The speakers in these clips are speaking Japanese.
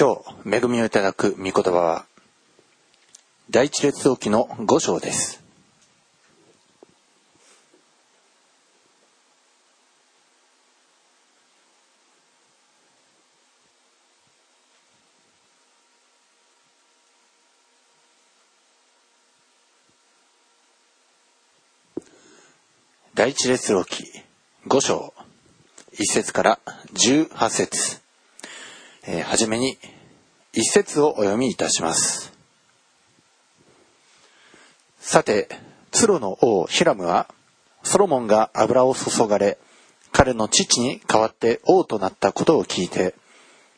今日恵みをいただく御言葉は第一列王記の5章です。第一列王記5章1節から18節。えー、はじめに一節をお読みいたします。さて、ツロの王ヒラムは、ソロモンが油を注がれ、彼の父に代わって王となったことを聞いて、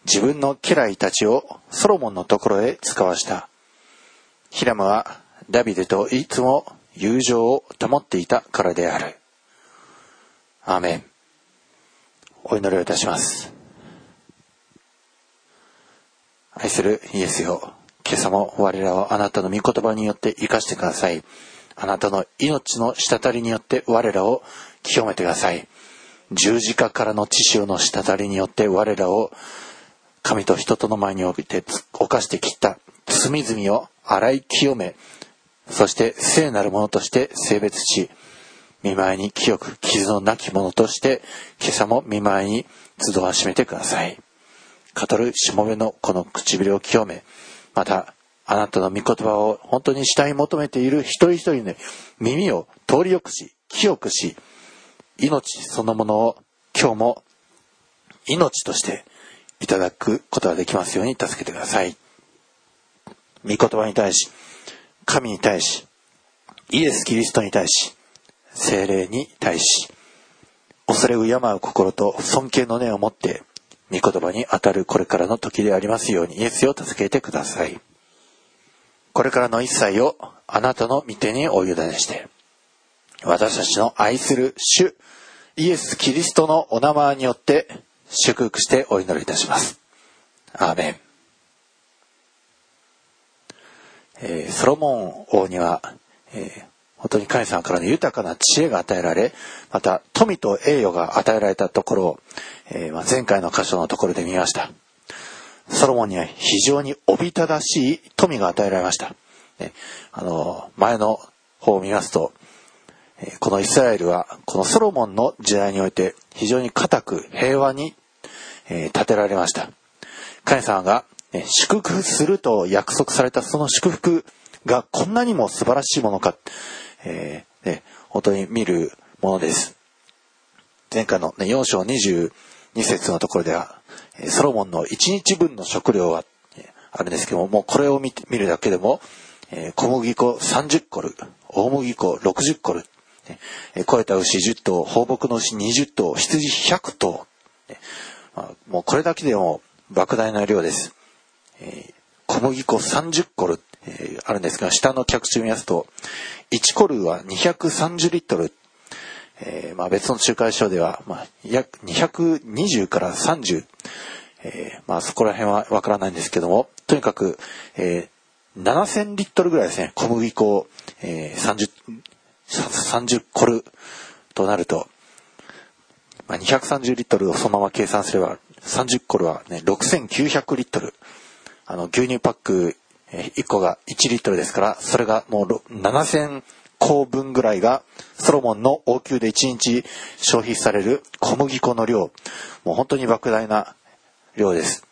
自分の家来たちをソロモンのところへ使わした。ヒラムはダビデといつも友情を保っていたからである。アーメン。お祈りをいたします。愛するイエスよ、今朝も我らをあなたの御言葉によって生かしてください。あなたの命の滴りによって我らを清めてください。十字架からの血潮の滴りによって我らを神と人との前に置いて犯してきた罪々を洗い清め、そして聖なるものとして性別し、見舞いに清く傷のなきものとして今朝も見舞いに集わしめてください。語るしもべのこの唇を清め、また、あなたの御言葉を本当に慕い求めている一人一人の耳を通りよくし、清くし、命そのものを今日も命としていただくことができますように助けてください。御言葉に対し、神に対し、イエス・キリストに対し、精霊に対し、恐れ敬う心と尊敬の念を持って御言葉に当たるこれからの時でありますようにイエスを助けてください。これからの一切をあなたの御手にお委ねして、私たちの愛する主、イエス・キリストのお名前によって祝福してお祈りいたします。アーメン。えー、ソロモン王には、えー、本当に神様からの豊かな知恵が与えられ、また富と栄誉が与えられたところを、前回の箇所のところで見ました。ソロモンには非常におびただしい富が与えられました。あの、前の方を見ますと、このイスラエルは、このソロモンの時代において非常に固く平和に、建てられました。神様が、祝福すると約束されたその祝福がこんなにも素晴らしいものか。えー、ね、本当に見るものです。前回の、ね、4章22節のところでは、ソロモンの1日分の食料は、あるんですけども、もうこれを見見るだけでも、小麦粉30コル、大麦粉60コル、超えた牛10頭、放牧の牛20頭、羊100頭、もうこれだけでも莫大な量です。小麦粉30コル、えー、あるんですが、下の客中見ますと、1コルは230リットル、えー、まあ、別の仲介書では、まあ、約220から30、えー、まあ、そこら辺はわからないんですけども、とにかく、えー、7000リットルぐらいですね、小麦粉を、えー、30、30コルとなると、まあ、230リットルをそのまま計算すれば、30コルはね、6900リットル。あの、牛乳パック1個が1リットルですから、それがもう7000個分ぐらいが、ソロモンの王宮で1日消費される小麦粉の量、もう本当に莫大な量です。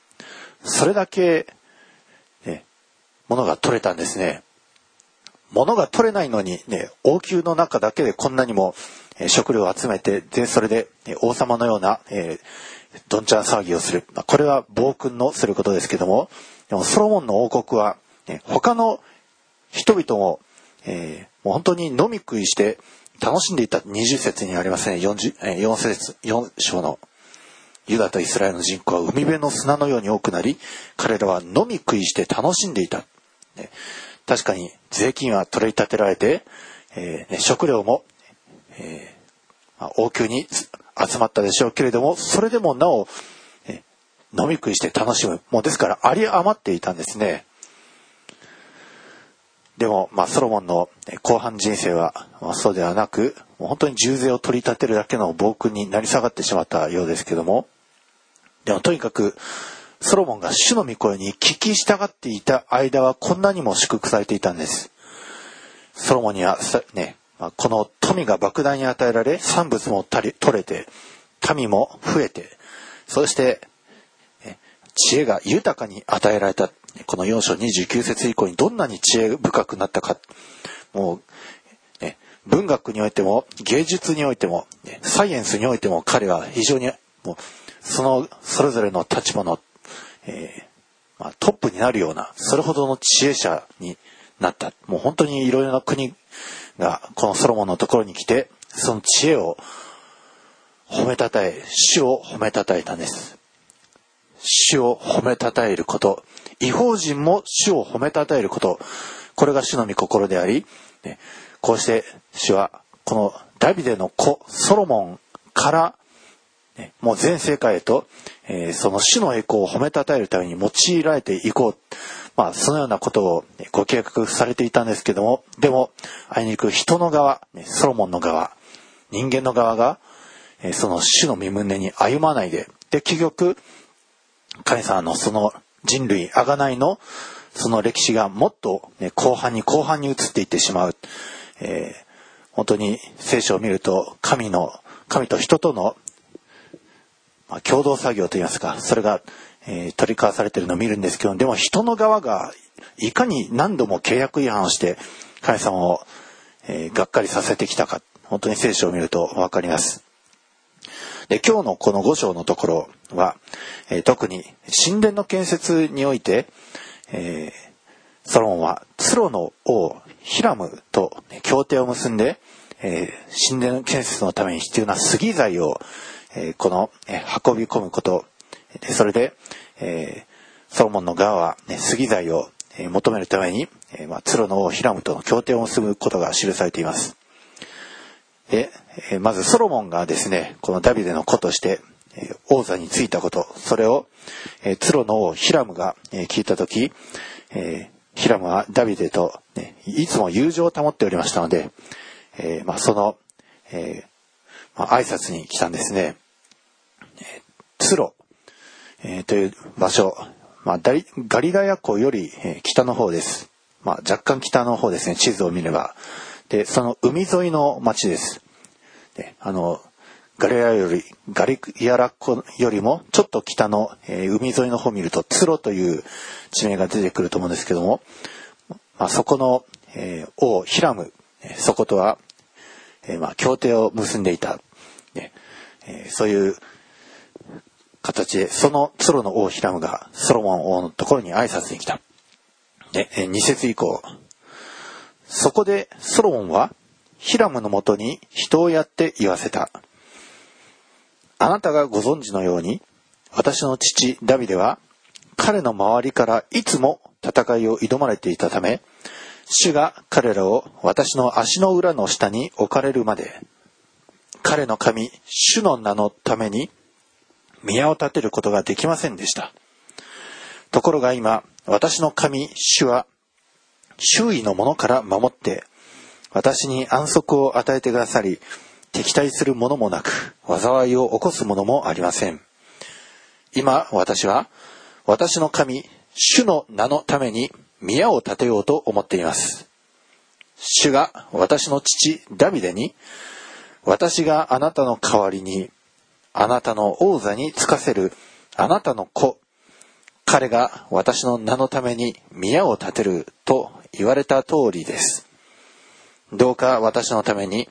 それだけ、ね、物が取れたんですね。物が取れないのにね、王宮の中だけでこんなにも食料を集めて、で、それで王様のような、えー、どんちゃん騒ぎをする。これは暴君のすることですけども、でもソロモンの王国は他の人々も、えー、もう本当に飲み食いして楽しんでいた20節にありますね、40え、4節、4章のユダとイスラエルの人口は海辺の砂のように多くなり、彼らは飲み食いして楽しんでいた。ね、確かに税金は取り立てられて、えーね、食料も、えーまあ、王宮に集まったでしょうけれども、それでもなお、ね、飲み食いして楽しむ。もうですからあり余っていたんですね。でも、まあ、ソロモンの後半人生は、まあ、そうではなく、もう本当に重税を取り立てるだけの暴君になり下がってしまったようですけども、でもとにかく、ソロモンが主の御声に聞き従っていた間はこんなにも祝福されていたんです。ソロモンにはね、まこの富が莫大に与えられ、産物も取れて、民も増えて、そして、知恵が豊かに与えられた。この4章29節以降にどんなに知恵深くなったか。もう、ね、文学においても、芸術においても、サイエンスにおいても彼は非常に、もう、その、それぞれの立場の、えー、まあ、トップになるような、それほどの知恵者になった。もう本当にいろいろな国が、このソロモンのところに来て、その知恵を褒めたたえ、主を褒めたたえたんです。主を褒めたたえること。違法人も主を褒めたたえること。これが主の御心であり、こうして主はこのダビデの子ソロモンから、もう全世界へと、その主の栄光を褒めたたえるために用いられていこう。まあ、そのようなことをご計画されていたんですけども、でも、あいにく人の側、ソロモンの側、人間の側が、その主の身胸に歩まないで、で、結局、神様のその人類、贖いのその歴史がもっと、ね、後半に後半に移っていってしまう。えー、本当に聖書を見ると、神の、神と人との、まあ、共同作業といいますか、それが、えー、取り交わされているのを見るんですけど、でも人の側がいかに何度も契約違反をして、神様を、えー、がっかりさせてきたか、本当に聖書を見るとわかります。で、今日のこの5章のところは、え、特に神殿の建設において、えー、ソロモンはツロの王ヒラムと協定を結んで、えー、神殿建設のために必要な杉材を、えー、この、え、運び込むこと、それで、え、ソロモンの側は、ね、杉材を、求めるために、えまあ、ツロの王ヒラムとの協定を結ぶことが記されています。で、まずソロモンがですね、このダビデの子として、王座についたこと、それを、ツロの王ヒラムが、聞いたとき、ヒラムはダビデと、ね、いつも友情を保っておりましたので、えま、その、え、挨拶に来たんですね。ツロ、という場所、まあ、ガリラヤ湖より、え北の方です。ま、若干北の方ですね、地図を見れば。で、その海沿いの町です。で、あの、ガリアより、ガリアラ湖よりもちょっと北の、えー、海沿いの方を見ると、ツロという地名が出てくると思うんですけども、まあ、そこの、えー、王ヒラム、そことは、えー、まあ、協定を結んでいた。ねえー、そういう形で、そのツロの王ヒラムがソロモン王のところに挨拶に来た。で、えー、2節以降、そこでソロモンはヒラムのもとに人をやって言わせた。あなたがご存知のように、私の父ダビデは彼の周りからいつも戦いを挑まれていたため、主が彼らを私の足の裏の下に置かれるまで、彼の神、主の名のために宮を建てることができませんでした。ところが今、私の神、主は周囲の者から守って、私に安息を与えてくださり、敵対するものもなく、災いを起こすものもありません。今、私は、私の神、主の名のために宮を建てようと思っています。主が私の父、ダビデに、私があなたの代わりに、あなたの王座につかせるあなたの子、彼が私の名のために宮を建てると言われた通りです。どうか私のために、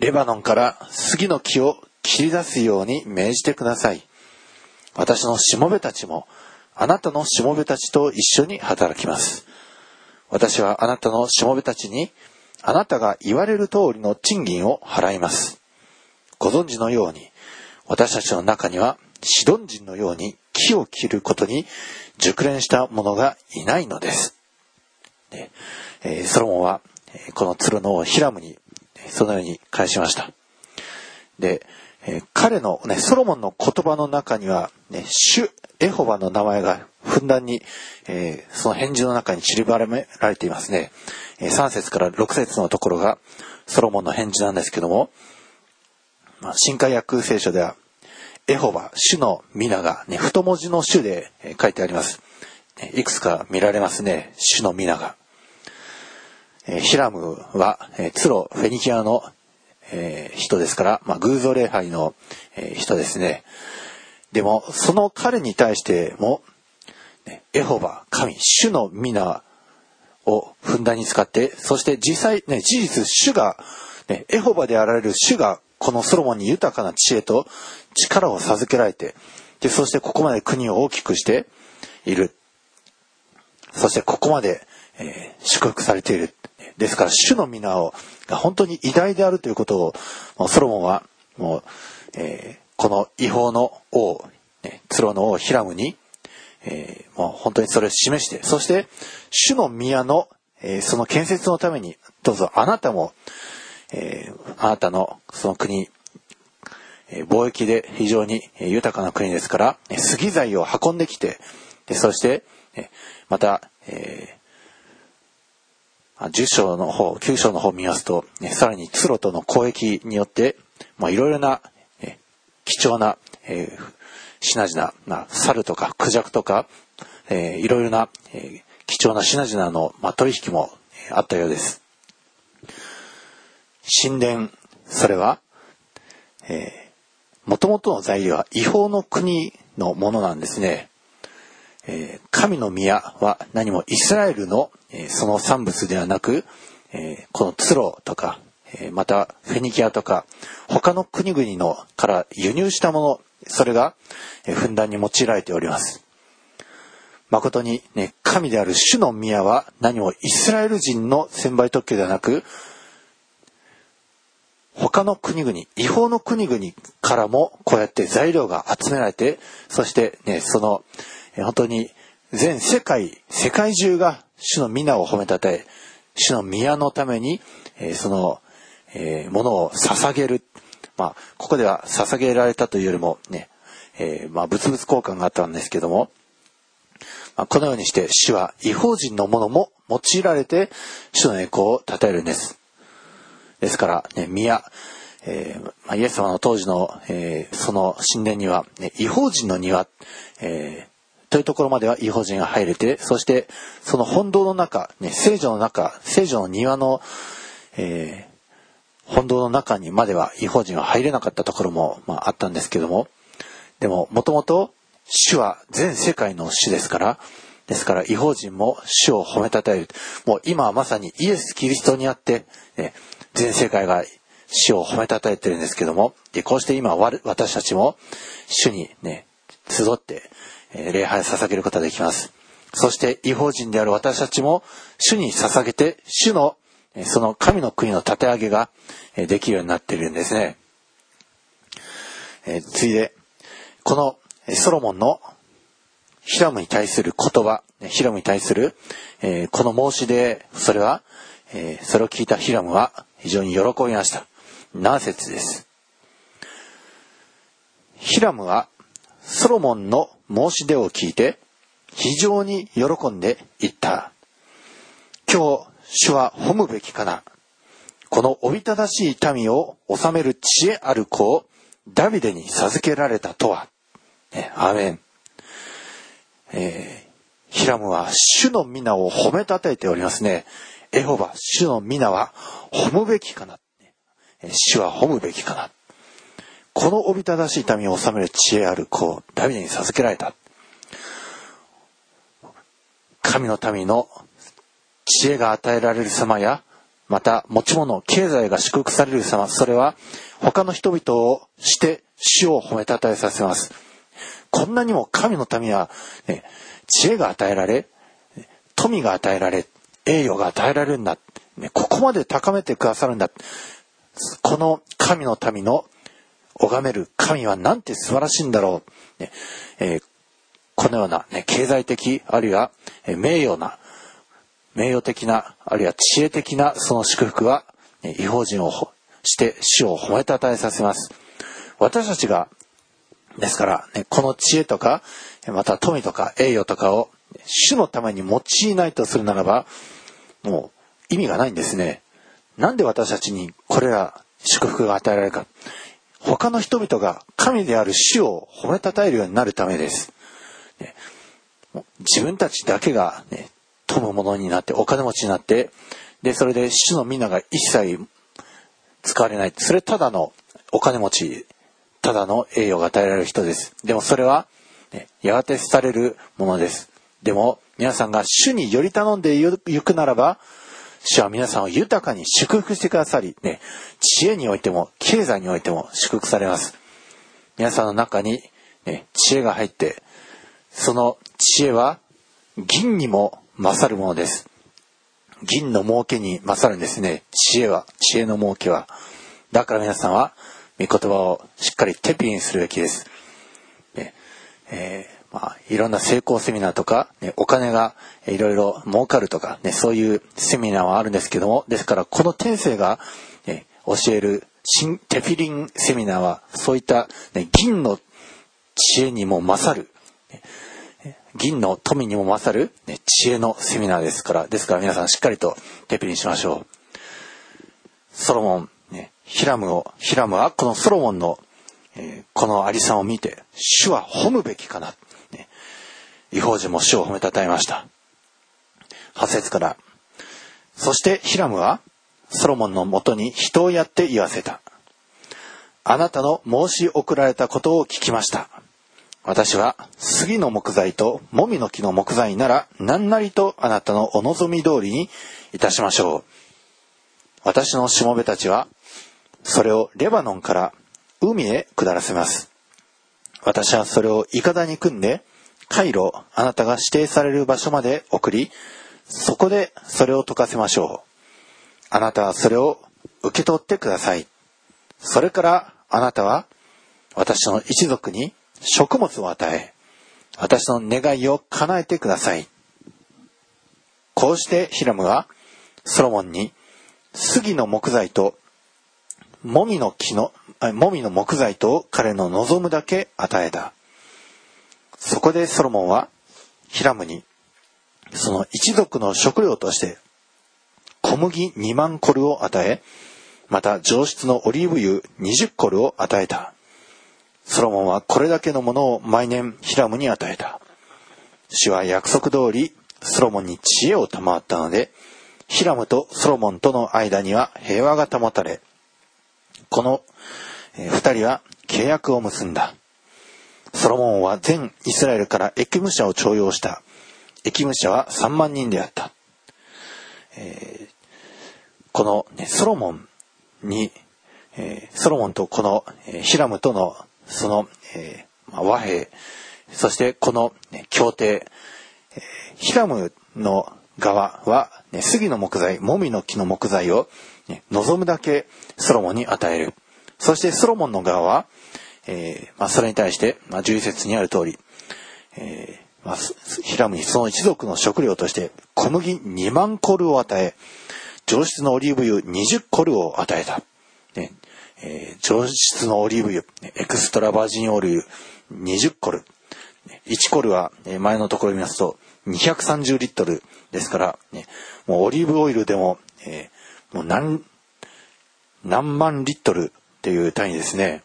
レバノンから杉の木を切り出すように命じてください。私のしもべたちも、あなたのしもべたちと一緒に働きます。私はあなたのしもべたちに、あなたが言われる通りの賃金を払います。ご存知のように、私たちの中には、シドン人のように木を切ることに熟練した者がいないのです。え、ソロモンは、この鶴の王ヒラムに、そのように返しました。で、え、彼のね、ソロモンの言葉の中には、ね、主エホバの名前がふんだんに、えー、その返事の中に散りばめられていますね。え、3節から6節のところがソロモンの返事なんですけども、まあ、新海訳聖書では、エホバ、主の皆が、ね、太文字の主で書いてあります。いくつか見られますね、主の皆が。ヒラムは、ツロ、フェニキアの、人ですから、まあ、偶像礼拝の、人ですね。でも、その彼に対しても、エホバ、神、主の皆をふんだんに使って、そして実際、ね、事実、主が、ね、エホバであられる主が、このソロモンに豊かな知恵と力を授けられて、で、そしてここまで国を大きくしている。そしてここまで、えー、祝福されている。ですから、主の皆を、が本当に偉大であるということを、ソロモンは、もう、えー、この違法の王、ね、ツロの王ヒラムに、えー、もう本当にそれを示して、そして、主の宮の、えー、その建設のために、どうぞあなたも、えー、あなたのその国、貿易で非常に豊かな国ですから、杉材を運んできて、そして、また、えー、10章の方、9章の方を見ますと、さらにツロとの交易によって、まあ、いろいろな、貴重な、え、品々、まあ、猿とかクジャクとか、えー、いろいろな、え、貴重な品々の、ま、取引もあったようです。神殿、それは、えー、元々の材料は違法の国のものなんですね。えー、神の宮は何もイスラエルの、えー、その産物ではなく、えー、このツロとか、えまたフェニキアとか他の国々のから輸入したものそれが、えふんだんに用いられております。誠にね、神である主の宮は何もイスラエル人の専売特許ではなく、他の国々、違法の国々からもこうやって材料が集められて、そしてね、その、本当に全世界、世界中が主の皆を褒めたたえ、主の宮のために、その、え、ものを捧げる。まあ、ここでは捧げられたというよりもね、え、まあ、物々交換があったんですけども、まあ、このようにして主は違法人のものも用いられて主の栄光を称えるんです。ですから、ね、宮、えーまあ、イエス様の当時の、えー、その神殿には、ね、違法人の庭、え、というところまでは違法人が入れて、そしてその本堂の中、ね、聖女の中、聖女の庭の、え本堂の中にまでは違法人は入れなかったところも、まあ、あったんですけども、でも、もともと主は全世界の主ですから、ですから違法人も主を褒めたたえる。もう今はまさにイエス・キリストにあって、ね、全世界が主を褒めたたえてるんですけども、でこうして今私たちも主にね、集って、礼拝捧げることができます。そして違法人である私たちも主に捧げて主のその神の国の立て上げができるようになっているんですね。えー、次いで、このソロモンのヒラムに対する言葉、ヒラムに対する、え、この申し出、それは、え、それを聞いたヒラムは非常に喜びました。何節です。ヒラムはソロモンの申し出を聞いて非常に喜んでいった。今日、主は褒むべきかな。このおびただしい民を治める知恵ある子をダビデに授けられたとは。ね、アーメン。えー、ヒラムは主の皆を褒めたたえておりますね。エホバ、主の皆は褒むべきかな。主は褒むべきかな。このおびただしい民を治める知恵ある子をダビデに授けられた。神の民の知恵が与えられる様やまた持ち物、経済が祝福される様、それは他の人々をして主を褒めたたえさせます。こんなにも神の民は、ね、知恵が与えられ、富が与えられ、栄誉が与えられるんだ。ね、ここまで高めてくださるんだ。この神の民の拝める神はなんて素晴らしいんだろう。ねえー、このような、ね、経済的、あるいは、名誉な、名誉的な、あるいは知恵的なその祝福は、違法人をして主を褒めたたえさせます。私たちが、ですから、ね、この知恵とか、また富とか栄誉とかを主のために用いないとするならば、もう意味がないんですね。なんで私たちにこれら祝福が与えられるか。他の人々が神である主を褒めたたえるようになるためです。ね、自分たちだけが、ね、富むものになってお金持ちになってでそれで主の皆が一切使われない。それただのお金持ちただの栄誉が与えられる人です。でもそれは、ね、やがてされるものです。でも皆さんが主により頼んでゆくならば主は皆さんを豊かに祝福してくださり、ね、知恵においても経済においても祝福されます皆さんの中に、ね、知恵が入ってその知恵は銀にも勝るものです。銀の儲けに勝るんですね。知恵は、知恵の儲けは。だから皆さんは、御言葉をしっかり手ピにするべきです。ねえー、まあ、いろんな成功セミナーとか、ね、お金がいろいろ儲かるとか、ね、そういうセミナーはあるんですけども、ですからこの天性が、ね、教える新テフィリンセミナーは、そういった、ね、銀の知恵にも勝る、銀の富にも勝る、ね、知恵のセミナーですから、ですから皆さんしっかりと手ピにしましょう。ソロモン、ね、ヒラムを、ヒラムはこのソロモンの、えー、このありさんを見て、主は褒むべきかな。違法人も主を褒めたたえました。8節から。そしてヒラムは、ソロモンのもとに人をやって言わせた。あなたの申し送られたことを聞きました。私は杉の木材ともみの木の木材なら何なりとあなたのお望み通りにいたしましょう。私のしもべたちはそれをレバノンから海へ下らせます。私はそれをイカダに組んで回路あなたが指定される場所まで送りそこでそれを溶かせましょう。あなたはそれを受け取ってください。それからあなたは私の一族に食物を与え、私の願いを叶えてください。こうしてヒラムはソロモンに杉の木材ともみの木の、もみの木材と彼の望むだけ与えた。そこでソロモンはヒラムにその一族の食料として小麦2万コルを与え、また上質のオリーブ油20コルを与えた。ソロモンはこれだけのものを毎年ヒラムに与えた。主は約束通りソロモンに知恵を賜ったので、ヒラムとソロモンとの間には平和が保たれ、この二人は契約を結んだ。ソロモンは全イスラエルからエキム者を徴用した。エキム者は3万人であった。えー、この、ね、ソロモンに、えー、ソロモンとこの、えー、ヒラムとのその、えー、和平、そしてこの、ね、協定、えー、ヒラムの側は、ね、杉の木材、もみの木の木材を、ね、望むだけソロモンに与える。そしてソロモンの側は、えーまあ、それに対して、まあ、11節にある通り、えーまあ、ヒラムにその一族の食料として小麦2万コルを与え、上質のオリーブ油20コルを与えた。ね、えー、上質のオリーブ油、エクストラバージンオリーブ20コル。1コルは前のところ見ますと230リットルですから、ね、もうオリーブオイルでも、えー、もう何、何万リットルっていう単位ですね。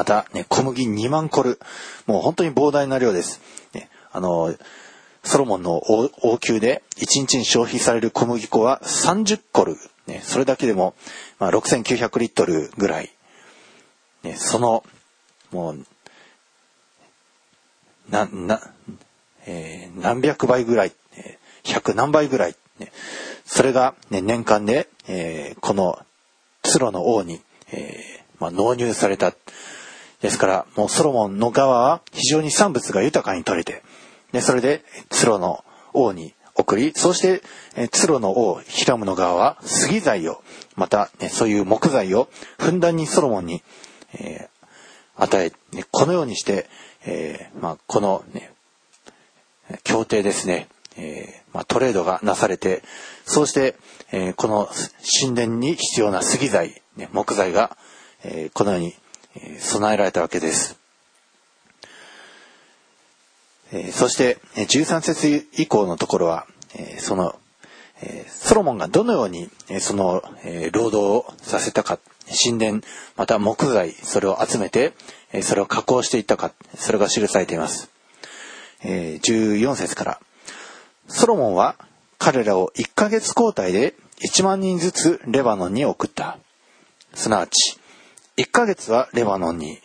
また、ね、小麦2万コル。もう本当に膨大な量です。ね、あの、ソロモンの王宮で1日に消費される小麦粉は30コル。ね、それだけでも、まあ、6900リットルぐらい、ね、その、もう、な、な、えー、何百倍ぐらい、百何倍ぐらい、ね、それが、ね、年間で、えー、この、ツロの王に、えー、まあ、納入された。ですから、もうソロモンの側は非常に産物が豊かに取れて、で、それで、ツロの王に送り、そして、えツロの王、ヒラムの側は杉材を、また、ね、そういう木材をふんだんにソロモンに、えー、与え、このようにして、えー、まあ、この、ね、協定ですね、えー、まあ、トレードがなされて、そうして、え、この神殿に必要な杉材、ね、木材が、え、このように、備えられたわけです。え、そして、13節以降のところは、え、その、え、ソロモンがどのように、え、その、え、労働をさせたか、神殿、また木材、それを集めて、それを加工していったか、それが記されています。14節から。ソロモンは彼らを1ヶ月交代で1万人ずつレバノンに送った。すなわち、1ヶ月はレバノンに、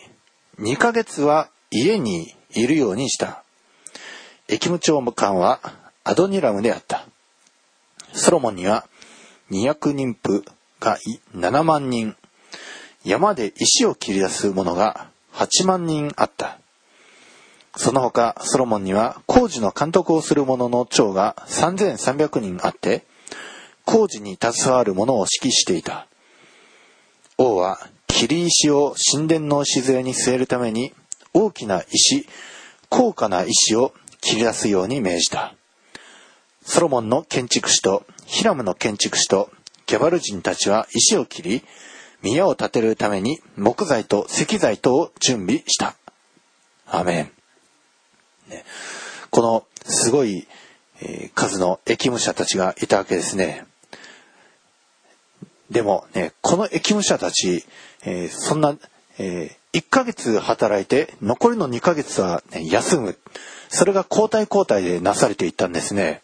2ヶ月は家にいるようにした。駅務長官はアドニラムであった。ソロモンには200人婦が7万人、山で石を切り出す者が8万人あった。その他、ソロモンには工事の監督をする者の長が3300人あって、工事に携わる者を指揮していた。王は切り石を神殿の礎に据えるために大きな石、高価な石を切り出すように命じた。ソロモンの建築士とヒラムの建築士とギャバル人たちは石を切り、宮を建てるために木材と石材等を準備した。アメン。ね、このすごい、えー、数の駅務者たちがいたわけですね。でもね、この駅務者たち、えー、そんな、えー、1ヶ月働いて、残りの2ヶ月は、ね、休む。それが交代交代でなされていったんですね。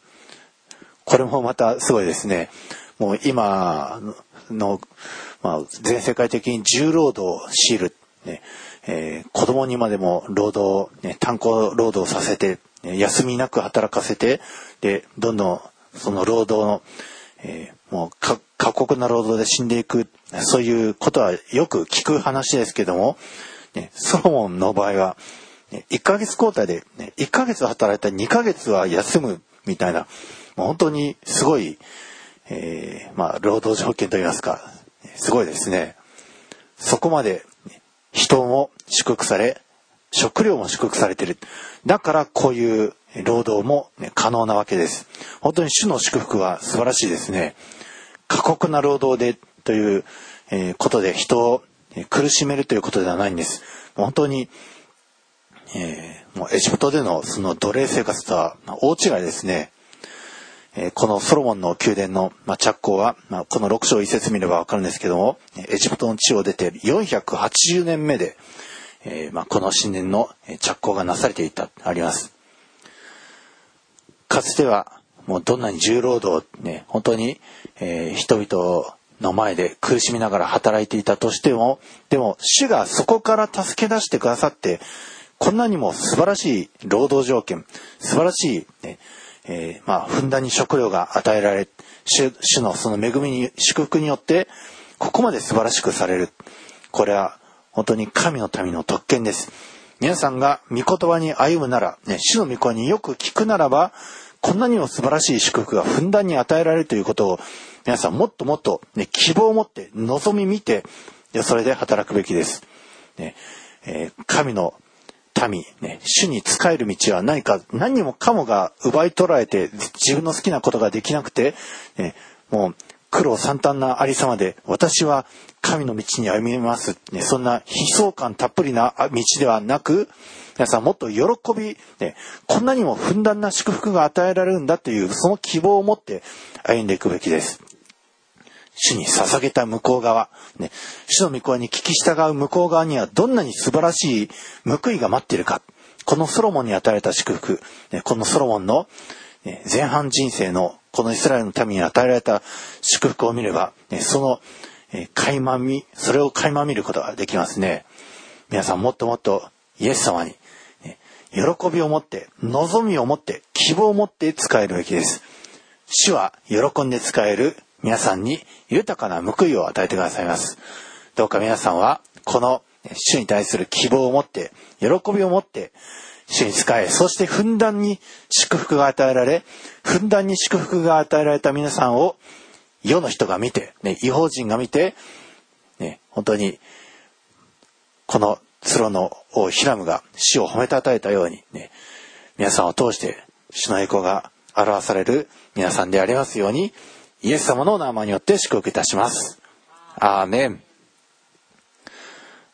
これもまたすごいですね。もう今の、まあ、全世界的に重労働を強いる、ねえー、子供にまでも労働、ね、炭鉱労働させて、休みなく働かせて、で、どんどんその労働の、えー、もう過酷な労働で死んでいく、そういうことはよく聞く話ですけども、ね、ソロモンの場合は、ね、1ヶ月交代で、ね、1ヶ月働いたら2ヶ月は休むみたいな、本当にすごい、えー、まあ、労働条件といいますか、すごいですね。そこまで人も祝福され、食料も祝福されてる。だからこういう労働も、ね、可能なわけです。本当に主の祝福は素晴らしいですね。過酷な労働でという、えー、ことで人を苦しめるということではないんです。本当に、えー、もうエジプトでのその奴隷生活とは大違いですね。えこのソロモンの宮殿の、ま着工は、まこの6章一節見ればわかるんですけども、エジプトの地を出て480年目で、えー、まこの神殿の着工がなされていた、あります。かつては、もうどんなに重労働、ね、本当に、えー、人々の前で苦しみながら働いていたとしても、でも主がそこから助け出してくださって、こんなにも素晴らしい労働条件、素晴らしい、ね、えー、まあ、ふんだんに食料が与えられ、主主のその恵みに、祝福によって、ここまで素晴らしくされる。これは、本当に神の民の特権です。皆さんが御言葉に歩むなら、ね、主の御声によく聞くならば、こんなにも素晴らしい祝福がふんだんに与えられるということを、皆さんもっともっと、ね、希望を持って、望み見て、それで働くべきです。ねえー、神の民、ね、主に仕える道は何か、何にもかもが奪い取られて、自分の好きなことができなくて、ね、もう苦労惨憺なありさまで、私は神の道に歩みます。ね、そんな悲壮感たっぷりな道ではなく、皆さんもっと喜び、ね、こんなにもふんだんな祝福が与えられるんだという、その希望を持って歩んでいくべきです。主に捧げた向こう側、ね、主の御声に聞き従う向こう側にはどんなに素晴らしい報いが待っているか。このソロモンに与えた祝福、ね、このソロモンの、前半人生のこのイスラエルの民に与えられた祝福を見れば、その、え垣間見、それを垣間見ることができますね。皆さんもっともっとイエス様に、ね、喜びを持って、望みを持って、希望を持って使えるべきです。主は喜んで使える皆さんに豊かな報いを与えてくださいます。どうか皆さんは、この主に対する希望を持って、喜びを持って、主に仕え、そしてふんだんに祝福が与えられ、ふんだんに祝福が与えられた皆さんを、世の人が見て、ね、違法人が見て、ね、本当に、この鶴の王ヒラムが死を褒めたたえたように、ね、皆さんを通して、主の栄光が表される皆さんでありますように、イエス様の名前によって祝福いたします。アーメン。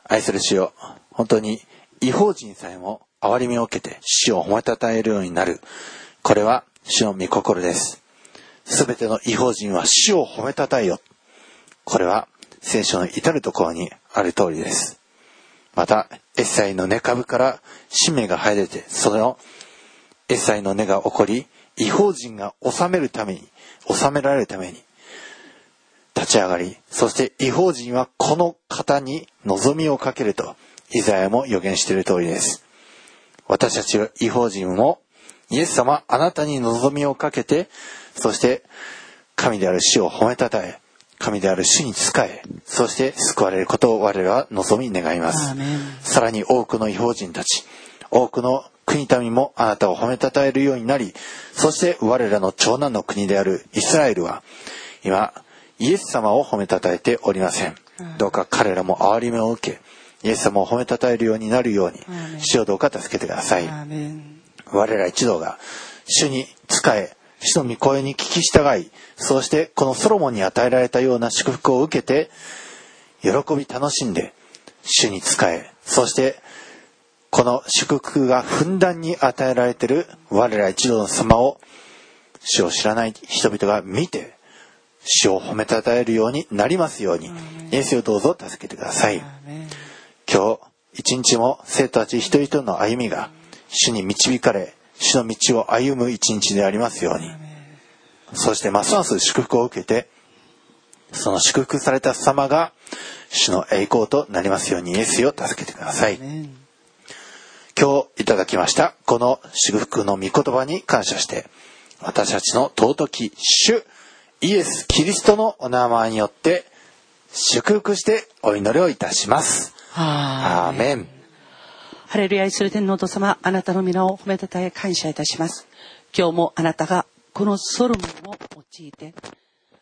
愛する主よ、本当に違法人さえも憐れみを受けて死を褒めたたえるようになる。これは主の御心です。すべての違法人は死を褒めたたえよ。これは聖書の至るところにある通りです。また、エッサイの根株から使命が生え出て、そのエッサイの根が起こり、違法人が治めるために、治められるために、立ち上がり、そして違法人はこの方に望みをかけると、イザヤも予言している通りです。私たちは違法人も、イエス様、あなたに望みをかけて、そして、神である死を褒めたたえ、神である主に仕え、そして救われることを我らは望み願います。さらに多くの違法人たち、多くの国民もあなたを褒めたたえるようになり、そして我らの長男の国であるイスラエルは、今、イエス様を褒めたたえておりません。どうか彼らも憐れみを受け、イエス様を褒めたたえるようになるように、主をどうか助けてください。我ら一同が、主に仕え、主の御声に聞き従い、そうしてこのソロモンに与えられたような祝福を受けて、喜び楽しんで、主に仕え、そして、この祝福がふんだんに与えられている我ら一同の様を、主を知らない人々が見て、主を褒めたたえるようになりますように、イエスをどうぞ助けてください。今日、一日も生徒たち一人一人の歩みが、主に導かれ、主の道を歩む一日でありますように。そしてますます祝福を受けて、その祝福された様が主の栄光となりますようにイエスを助けてください。今日いただきましたこの祝福の御言葉に感謝して私たちの尊き主イエス・キリストのお名前によって祝福してお祈りをいたします。アーメン。ハレルヤイスル天皇と様、あなたの皆を褒めたたえ感謝いたします。今日もあなたがこのソロモンを用いて、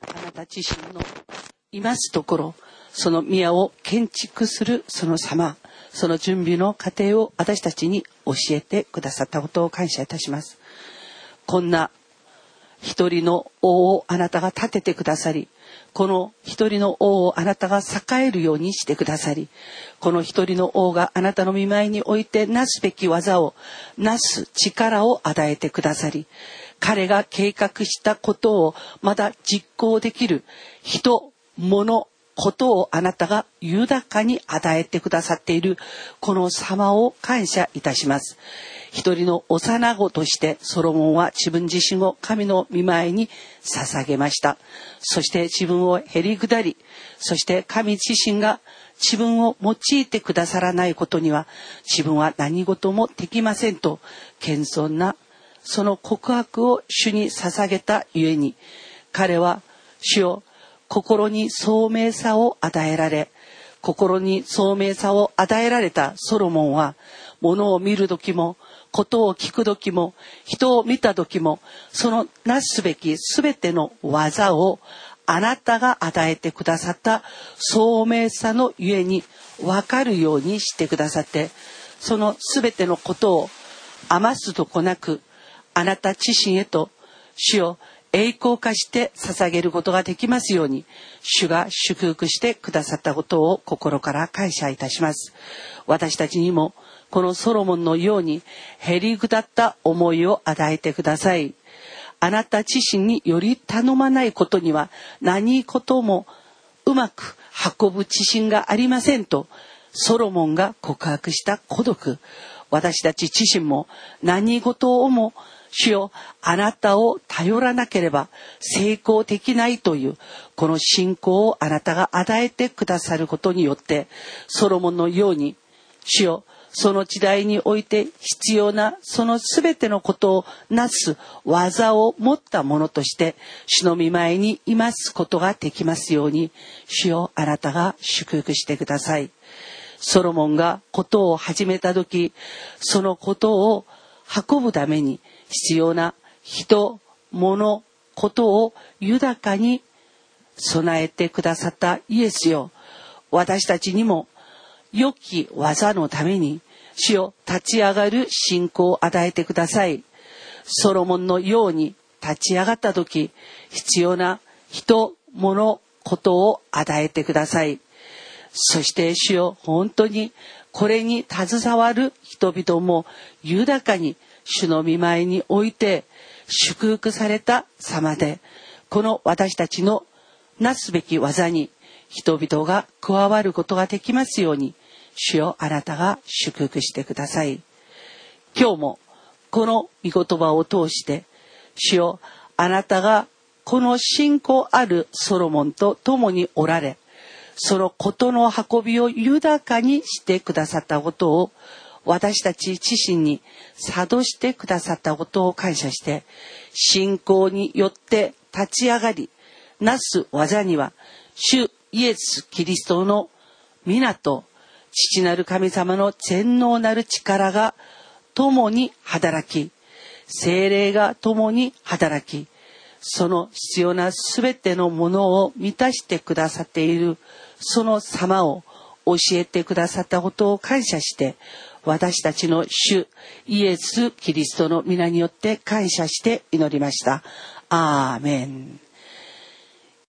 あなた自身のいますところ、その宮を建築するその様、その準備の過程を私たちに教えてくださったことを感謝いたします。こんな一人の王をあなたが立ててくださり、この一人の王をあなたが栄えるようにしてくださり、この一人の王があなたの見舞いにおいてなすべき技をなす力を与えてくださり、彼が計画したことをまだ実行できる人、物、ことをあなたが豊かに与えてくださっているこの様を感謝いたします。一人の幼子としてソロモンは自分自身を神の見舞いに捧げました。そして自分をへり下り、そして神自身が自分を用いてくださらないことには自分は何事もできませんと謙遜なその告白を主に捧げたゆえに彼は主を心に聡明さを与えられ心に聡明さを与えられたソロモンは物を見る時もことを聞く時も人を見た時もそのなすべき全ての技をあなたが与えてくださった聡明さのゆえに分かるようにしてくださってその全てのことを余すとこなくあなた自身へと主を栄光化して捧げることができますように主が祝福してくださったことを心から感謝いたします。私たちにもこのソロモンのようにへりくだった思いを与えてください。あなた自身により頼まないことには何事もうまく運ぶ自信がありませんとソロモンが告白した孤独。私たち自身も何事をも主よあなたを頼らなければ成功できないというこの信仰をあなたが与えてくださることによってソロモンのように主よその時代において必要なその全てのことをなす技を持ったものとして主の見舞いにいますことができますように主よあなたが祝福してください。ソロモンがことを始めた時そのことを運ぶために必要な人、物、ことを豊かに備えてくださったイエスよ。私たちにも良き技のために主を立ち上がる信仰を与えてください。ソロモンのように立ち上がった時、必要な人、物、ことを与えてください。そして主よ、本当にこれに携わる人々も豊かに主の見舞いにおいて祝福された様でこの私たちのなすべき技に人々が加わることができますように、主よあなたが祝福してください。今日もこの御言葉を通して、主よあなたがこの信仰あるソロモンと共におられ、そのことの運びを豊かにしてくださったことを私たち自身に諭してくださったことを感謝して、信仰によって立ち上がり、なす技には、主イエス・キリストの皆と父なる神様の全能なる力が共に働き、精霊が共に働き、その必要なすべてのものを満たしてくださっているその様を教えてくださったことを感謝して、私たちの主イエス・キリストの皆によって感謝して祈りました。アーメン。